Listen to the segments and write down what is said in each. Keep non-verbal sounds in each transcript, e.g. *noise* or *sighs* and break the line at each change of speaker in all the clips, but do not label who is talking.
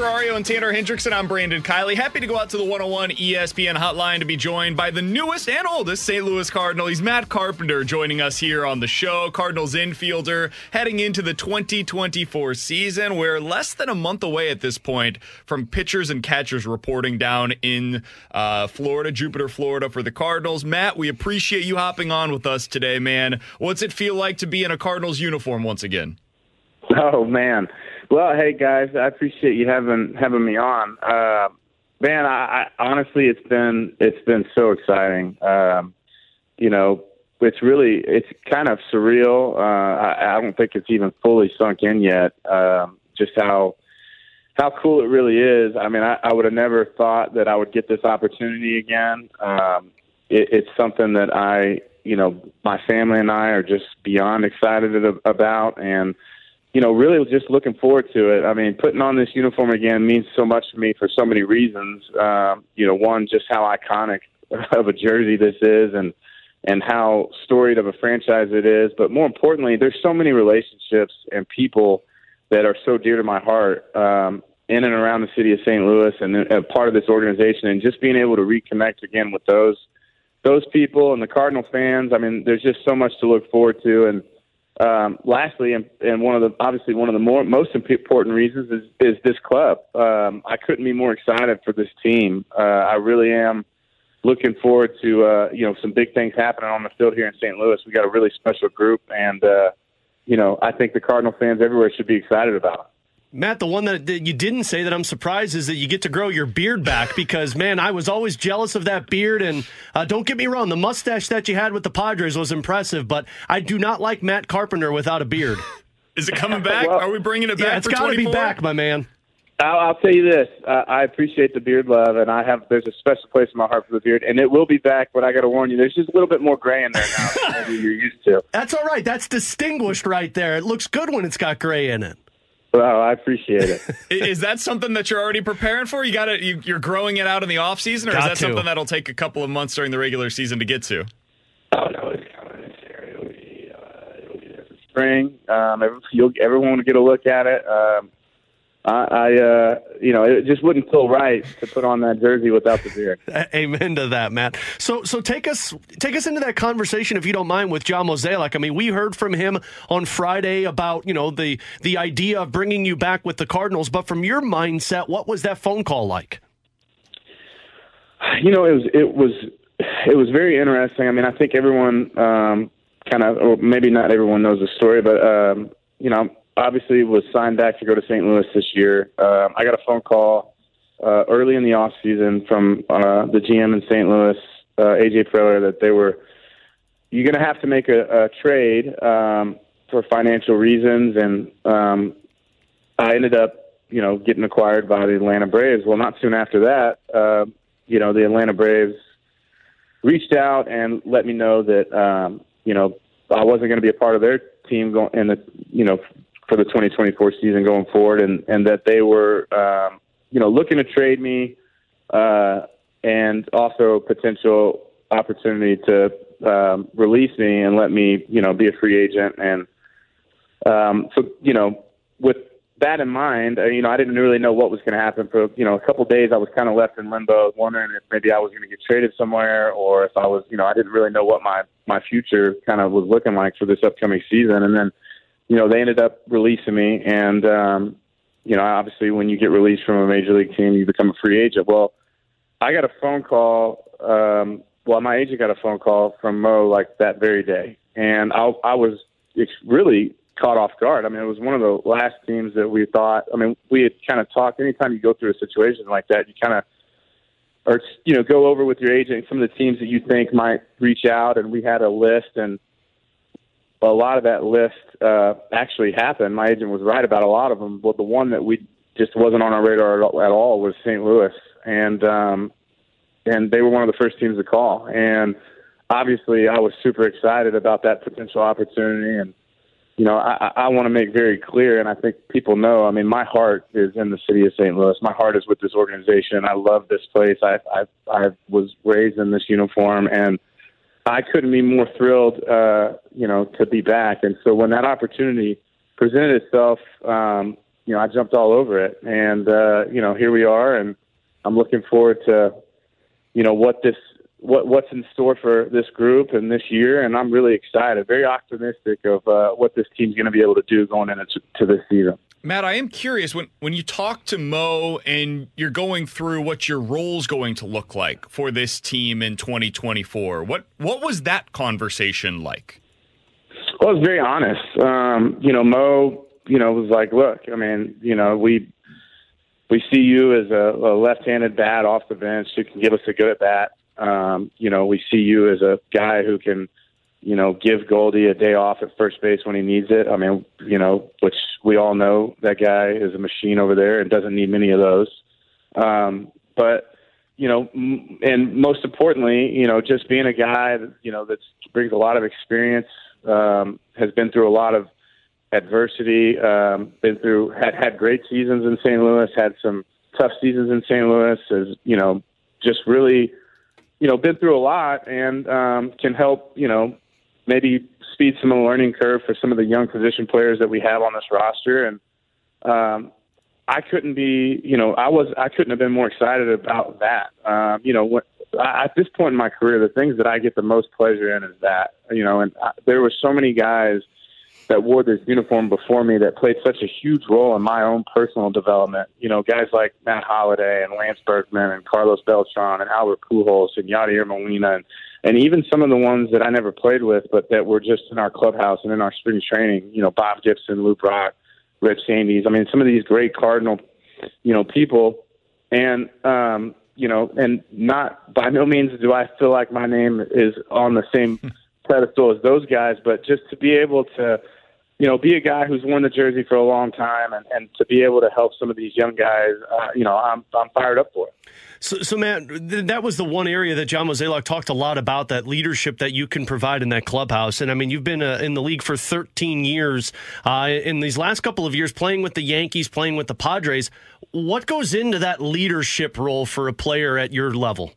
Ferrario and Tanner Hendrickson, I'm Brandon Kiley. Happy to go out to the 101 ESPN hotline to be joined by the newest and oldest St. Louis Cardinal. He's Matt Carpenter joining us here on the show. Cardinals infielder heading into the 2024 season. We're less than a month away at this point from pitchers and catchers reporting down in uh, Florida, Jupiter, Florida for the Cardinals. Matt, we appreciate you hopping on with us today, man. What's it feel like to be in a Cardinals uniform once again?
Oh man. Well, hey guys, I appreciate you having having me on. Uh, man, I, I honestly, it's been it's been so exciting. Um, you know, it's really it's kind of surreal. Uh, I, I don't think it's even fully sunk in yet. Um, just how how cool it really is. I mean, I, I would have never thought that I would get this opportunity again. Um, it, it's something that I, you know, my family and I are just beyond excited about, and you know, really just looking forward to it. I mean, putting on this uniform again means so much to me for so many reasons. Um, you know, one, just how iconic *laughs* of a jersey this is, and and how storied of a franchise it is. But more importantly, there's so many relationships and people that are so dear to my heart um, in and around the city of St. Louis, and a part of this organization, and just being able to reconnect again with those those people and the Cardinal fans. I mean, there's just so much to look forward to, and um, lastly, and, and one of the obviously one of the more most important reasons is is this club. Um, I couldn't be more excited for this team. Uh, I really am looking forward to uh, you know some big things happening on the field here in St. Louis. We got a really special group, and uh, you know I think the Cardinal fans everywhere should be excited about it.
Matt, the one that, that, you didn't say that I'm surprised is that you get to grow your beard back *laughs* because, man, I was always jealous of that beard. And uh, don't get me wrong, the mustache that you had with the Padres was impressive, but I do not like Matt Carpenter without a beard. *laughs*
Is it coming back? well, Are we bringing it back?
Yeah, it's got to be back, my man.
I'll, I'll tell you this: uh, I appreciate the beard love, and I have there's a special place in my heart for the beard, and it will be back. But I got to warn you, there's just a little bit more gray in there now than you're used to. *laughs*
That's all right. That's distinguished right there. It looks good when it's got gray in it.
Well, I appreciate it. *laughs*
is that something that you're already preparing for? You got it. You, are growing it out in the off season, or got is that to. something that'll take a couple of months during the regular season to get to?
Oh no, it's coming this year. It'll be, uh, it'll be there for spring. Um, you'll, everyone will get a look at it. Um, I, I uh, you know, it just wouldn't feel right to put on that jersey without the beer. *laughs*
Amen to that, Matt. So, so take us take us into that conversation, if you don't mind, with John Mozeliak. I mean, we heard from him on Friday about you know the the idea of bringing you back with the Cardinals, but from your mindset, what was that phone call like?
You know, it was it was it was very interesting. I mean, I think everyone um, kind of, or maybe not everyone knows the story, but um, you know, obviously was signed back to go to St. Louis this year. Um, I got a phone call uh, early in the off season from uh, the GM in St. Louis, uh, AJ Preller, that they were you're going to have to make a, a trade um, for financial reasons, and um, I ended up, you know, getting acquired by the Atlanta Braves. Well, not soon after that, uh, you know, the Atlanta Braves reached out and let me know that, um, you know, I wasn't going to be a part of their team going in the, you know, for the 2024 season going forward, and and that they were um, you know looking to trade me, uh, and also potential opportunity to um, release me and let me you know be a free agent, and um, so you know with that in mind, you know I didn't really know what was going to happen for you know a couple of days. I was kind of left in limbo, wondering if maybe I was going to get traded somewhere, or if I was you know I didn't really know what my my future kind of was looking like for this upcoming season, and then you know, they ended up releasing me. And, um, you know, obviously when you get released from a major league team, you become a free agent. Well, I got a phone call. Um, well, my agent got a phone call from Mo like that very day, and I, I was really caught off guard. I mean, it was one of the last teams that we thought. I mean, we had kind of talked. Anytime you go through a situation like that, you kind of or you know go over with your agent some of the teams that you think might reach out, and we had a list, and a lot of that list uh, actually happened. My agent was right about a lot of them, but the one that we just wasn't on our radar at all was St. Louis, and um, and they were one of the first teams to call, and obviously I was super excited about that potential opportunity, and you know I, I want to make very clear, and I think people know. I mean, my heart is in the city of St. Louis. My heart is with this organization. I love this place. I I, I was raised in this uniform, and I couldn't be more thrilled, uh, you know, to be back. And so when that opportunity presented itself, um, you know, I jumped all over it, and uh, you know, here we are, and I'm looking forward to, you know, what this what what's in store for this group and this year, and I'm really excited, very optimistic of uh, what this team's going to be able to do going into to this season.
Matt, I am curious when when you talk to Mo and you're going through what your role's going to look like for this team in 2024. What what was that conversation like?
Well, it was very honest. Um, you know, Mo, you know, was like, "Look, I mean, you know, we we see you as a, a left-handed bat off the bench who can give us a good at bat. Um, you know, we see you as a guy who can." You know, give Goldie a day off at first base when he needs it. I mean, you know, which we all know that guy is a machine over there and doesn't need many of those. Um, but you know, and most importantly, you know, just being a guy that you know that brings a lot of experience, um, has been through a lot of adversity, um, been through had had great seasons in St. Louis, had some tough seasons in St. Louis, has you know, just really you know, been through a lot and um, can help, you know, maybe speed some of the learning curve for some of the young position players that we have on this roster. And um, I couldn't be, you know, I was, I couldn't have been more excited about that. Um, you know, when, I, at this point in my career, the things that I get the most pleasure in is that, you know, and I, there were so many guys that wore this uniform before me that played such a huge role in my own personal development. You know, guys like Matt Holliday and Lance Berkman and Carlos Beltran and Albert Pujols and Yadier Molina and and even some of the ones that I never played with, but that were just in our clubhouse and in our spring training. You know, Bob Gibson, Lou Brock, Red Schoendienst. I mean, some of these great Cardinal, you know, people, and um, you know, and not by no means do I feel like my name is on the same *laughs* pedestal as those guys, but just to be able to you know, be a guy who's worn the jersey for a long time and, and to be able to help some of these young guys, uh, you know, I'm, I'm fired up for it.
So, so Matt, that was the one area that John Mozeliak talked a lot about that leadership that you can provide in that clubhouse. And I mean, you've been uh, in the league for 13 years. Uh, in these last couple of years, playing with the Yankees, playing with the Padres, what goes into that leadership role for a player at your level?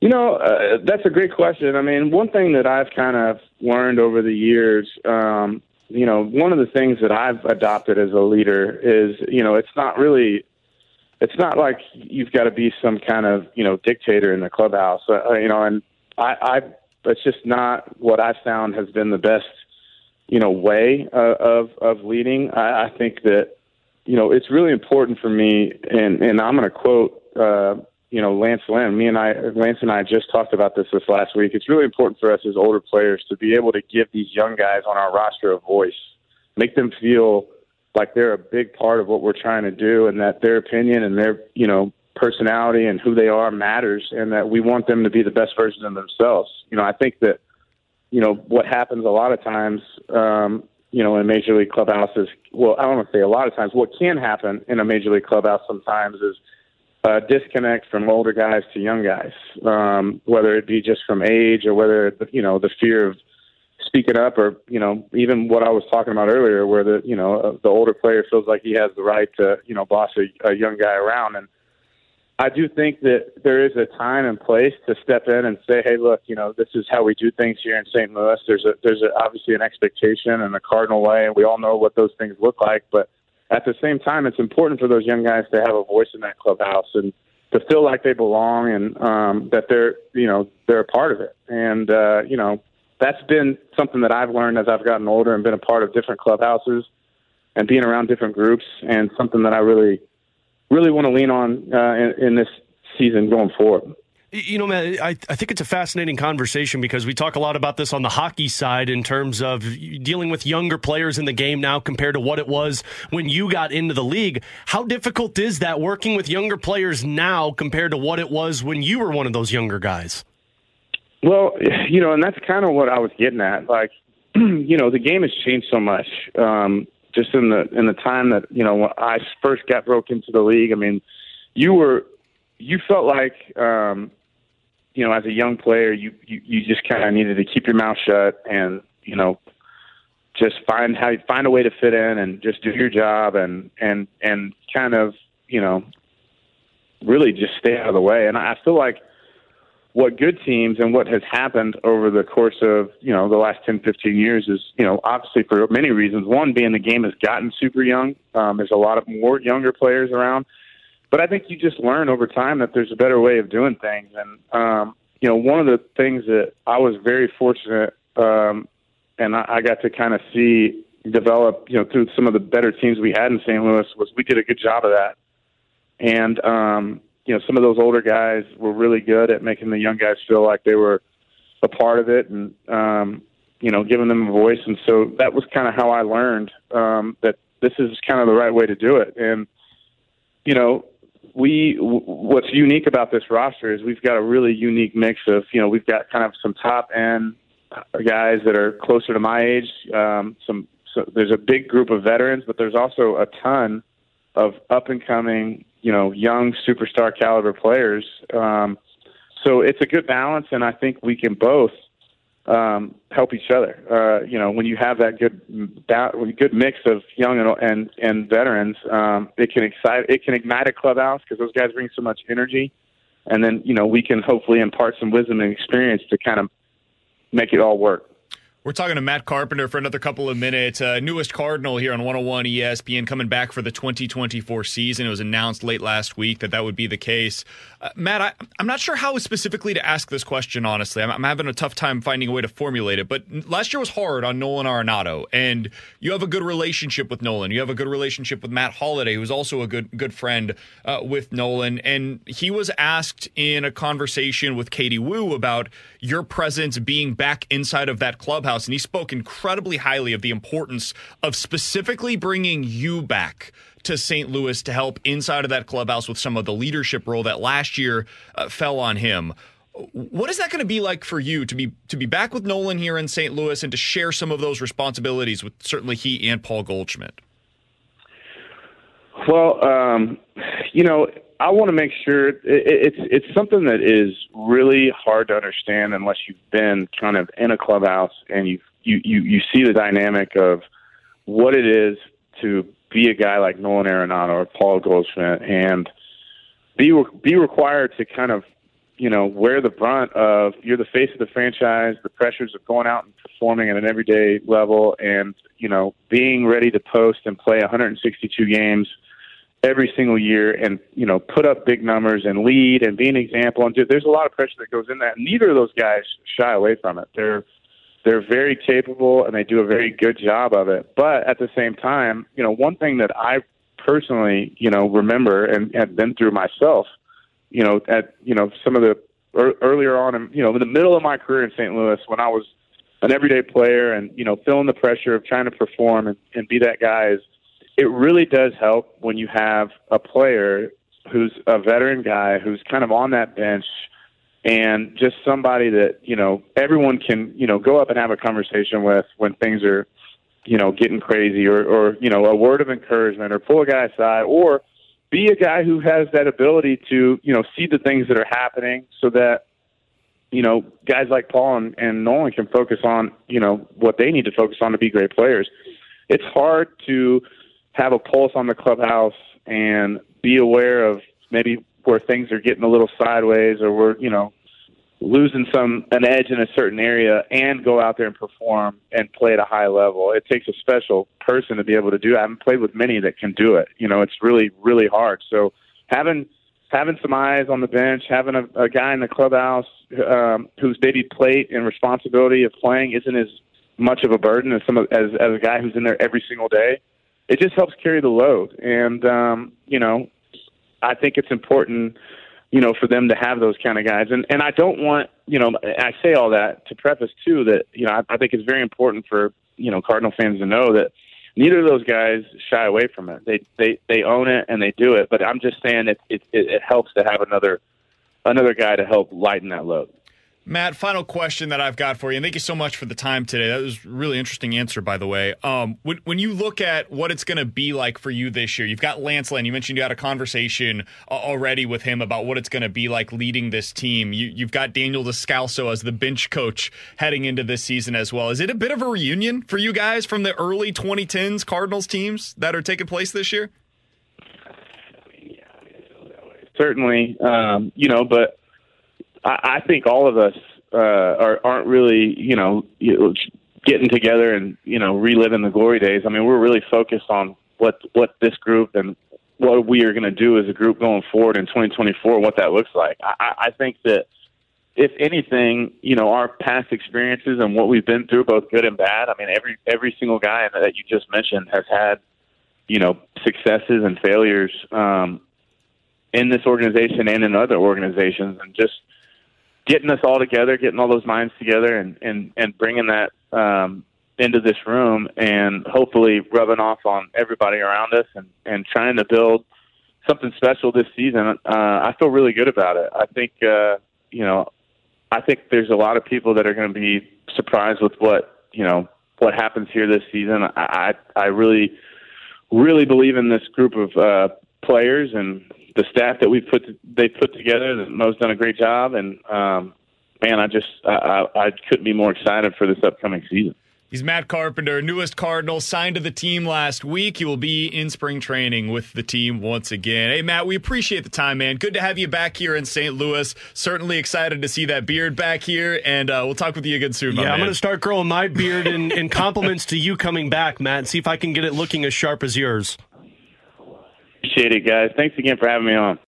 You know, uh, that's a great question. I mean, one thing that I've kind of learned over the years, um, you know, one of the things that I've adopted as a leader is, you know, it's not really, it's not like you've got to be some kind of, you know, dictator in the clubhouse, uh, uh you know, and I, I, it's just not what I found has been the best, you know, way uh, of of leading. I, I think that, you know, it's really important for me, and and I'm going to quote. Uh, you know, Lance Lynn, me and I, Lance and I just talked about this this last week. It's really important for us as older players to be able to give these young guys on our roster a voice, make them feel like they're a big part of what we're trying to do, and that their opinion and their, you know, personality and who they are matters, and that we want them to be the best version of themselves. You know, I think that, you know, what happens a lot of times, um, you know, in major league clubhouses. Well, I don't want to say a lot of times. What can happen in a major league clubhouse sometimes is uh, disconnect from older guys to young guys, um, whether it be just from age or whether you know the fear of speaking up, or you know even what I was talking about earlier, where the you know uh, the older player feels like he has the right to you know boss a, a young guy around, and I do think that there is a time and place to step in and say, hey, look, you know this is how we do things here in St. Louis. There's a there's a, obviously an expectation and a cardinal way, and we all know what those things look like, but at the same time, it's important for those young guys to have a voice in that clubhouse and to feel like they belong and um, that they're you know they're a part of it. And uh, you know that's been something that I've learned as I've gotten older and been a part of different clubhouses and being around different groups, and something that I really really want to lean on uh, in, in this season going forward.
You know, man, I, I think it's a fascinating conversation because we talk a lot about this on the hockey side in terms of dealing with younger players in the game now compared to what it was when you got into the league. How difficult is that working with younger players now compared to what it was when you were one of those younger guys?
Well, *sighs* you know, and that's kind of what I was getting at. Like, *clears throat* you know, the game has changed so much. Um, just in the in the time that you know when I first got broke into the league. I mean, you were you felt like um, you know, as a young player, you you, you just kind of needed to keep your mouth shut and you know, just find how find a way to fit in and just do your job and and and kind of you know, really just stay out of the way. And I feel like what good teams and what has happened over the course of you know the last 10 15 years is you know obviously for many reasons one being the game has gotten super young um, there's a lot of more younger players around but I think you just learn over time that there's a better way of doing things. And um, you know, one of the things that I was very fortunate, um, and I, I got to kind of see develop, you know, through some of the better teams we had in St. Louis, was we did a good job of that. And um, you know, some of those older guys were really good at making the young guys feel like they were a part of it, and um, you know, giving them a voice. And so that was kind of how I learned um, that this is kind of the right way to do it. And you know, we what's unique about this roster is we've got a really unique mix of you know we've got kind of some top end guys that are closer to my age. Um, some so there's a big group of veterans, but there's also a ton of up and coming you know young superstar caliber players. Um, so it's a good balance, and I think we can both um, help each other. Uh, you know, when you have that good that good mix of young and and, and veterans, um, it can excite it can ignite a clubhouse because those guys bring so much energy, and then you know we can hopefully impart some wisdom and experience to kind of make it all work.
We're talking to Matt Carpenter for another couple of minutes. Uh, newest Cardinal here on 101 ESPN coming back for the 2024 season. It was announced late last week that that would be the case. Uh, Matt, I, am not sure how specifically to ask this question, honestly. I'm, I'm, having a tough time finding a way to formulate it. But last year was hard on Nolan Arenado, and you have a good relationship with Nolan. You have a good relationship with Matt Holliday, who's also a good good friend uh, with Nolan. And he was asked in a conversation with Katie Woo about your presence being back inside of that clubhouse. And he spoke incredibly highly of the importance of specifically bringing you back to St. Louis to help inside of that clubhouse with some of the leadership role that last year uh, fell on him. What is that going to be like for you to be to be back with Nolan here in St. Louis and to share some of those responsibilities with certainly he and Paul Goldschmidt?
Well, um, you know, I want to make sure it, it's it's something that is really hard to understand unless you've been kind of in a clubhouse and you you you you see the dynamic of what it is to be a guy like Nolan Arenado or Paul Goldschmidt and be be required to kind of you know wear the brunt of you're the face of the franchise, the pressures of going out and performing at an everyday level, and you know being ready to post and play 162 games every single year and you know put up big numbers and lead and be an example and there's a lot of pressure that goes in that neither of those guys shy away from it they're they're very capable and they do a very good job of it. But at the same time, you know, one thing that I personally, you know, remember and have been through myself, you know, at you know some of the er, earlier on, in, you know, in the middle of my career in St. Louis when I was an everyday player and you know feeling the pressure of trying to perform and, and be that guy is it really does help when you have a player who's a veteran guy who's kind of on that bench and just somebody that you know everyone can you know go up and have a conversation with when things are you know getting crazy or or you know a word of encouragement or pull a guy aside or be a guy who has that ability to you know see the things that are happening so that you know guys like Paul and, and Nolan can focus on you know what they need to focus on to be great players. It's hard to have a pulse on the clubhouse and be aware of maybe where things are getting a little sideways or we're you know losing some an edge in a certain area and go out there and perform and play at a high level. It takes a special person to be able to do. It. I haven't played with many that can do it. You know, it's really really hard. So having having some eyes on the bench, having a, a guy in the clubhouse um, whose maybe plate and responsibility of playing isn't as much of a burden as some of, as as a guy who's in there every single day. It just helps carry the load. And um, you know, I think it's important, you know, for them to have those kind of guys. And and I don't want, you know, I say all that to preface too that you know I, I think it's very important for you know Cardinal fans to know that neither of those guys shy away from it. They they they own it and they do it. But I'm just saying it it, it helps to have another another guy to help lighten that load.
Matt, final question that I've got for you, and thank you so much for the time today. That was a really interesting answer, by the way. Um, when, when, you look at what it's going to be like for you this year, you've got Lance Lynn. You mentioned you had a conversation uh, already with him about what it's going to be like leading this team. You, have got Daniel Descalso as the bench coach heading into this season as well. Is it a bit of a reunion for you guys from the early 2010s Cardinals teams that are taking place this year?
Certainly, um, you know, but I, think all of us uh, are, aren't really, you know, getting together and you know reliving the glory days. I mean, we're really focused on what what this group and what we are going to do as a group going forward in 2024. What that looks like. I, I think that if anything, you know, our past experiences and what we've been through, both good and bad. I mean, every every single guy that you just mentioned has had, you know, successes and failures um, in this organization and in other organizations, and just getting us all together, getting all those minds together, and and and bringing that um, into this room, and hopefully rubbing off on everybody around us, and and trying to build something special this season. Uh, I feel really good about it. I think uh, you know, I think there's a lot of people that are going to be surprised with what you know what happens here this season. I I, I really really believe in this group of uh, players and the staff that we've put they put together. Mo's done a great job, and um, man, I just I, I, I couldn't be more excited for this upcoming season.
He's Matt Carpenter, newest Cardinal, signed to the team last week. He will be in spring training with the team once again. Hey, Matt, we appreciate the time, man. Good to have you back here in St. Louis. Certainly excited to see that beard back here, and uh, we'll talk with you again soon.
Yeah,
I'm
going to start growing my beard in, in compliments to you coming back, Matt, and see if I can get it looking as sharp as yours.
Appreciate it, guys. Thanks again for having me on.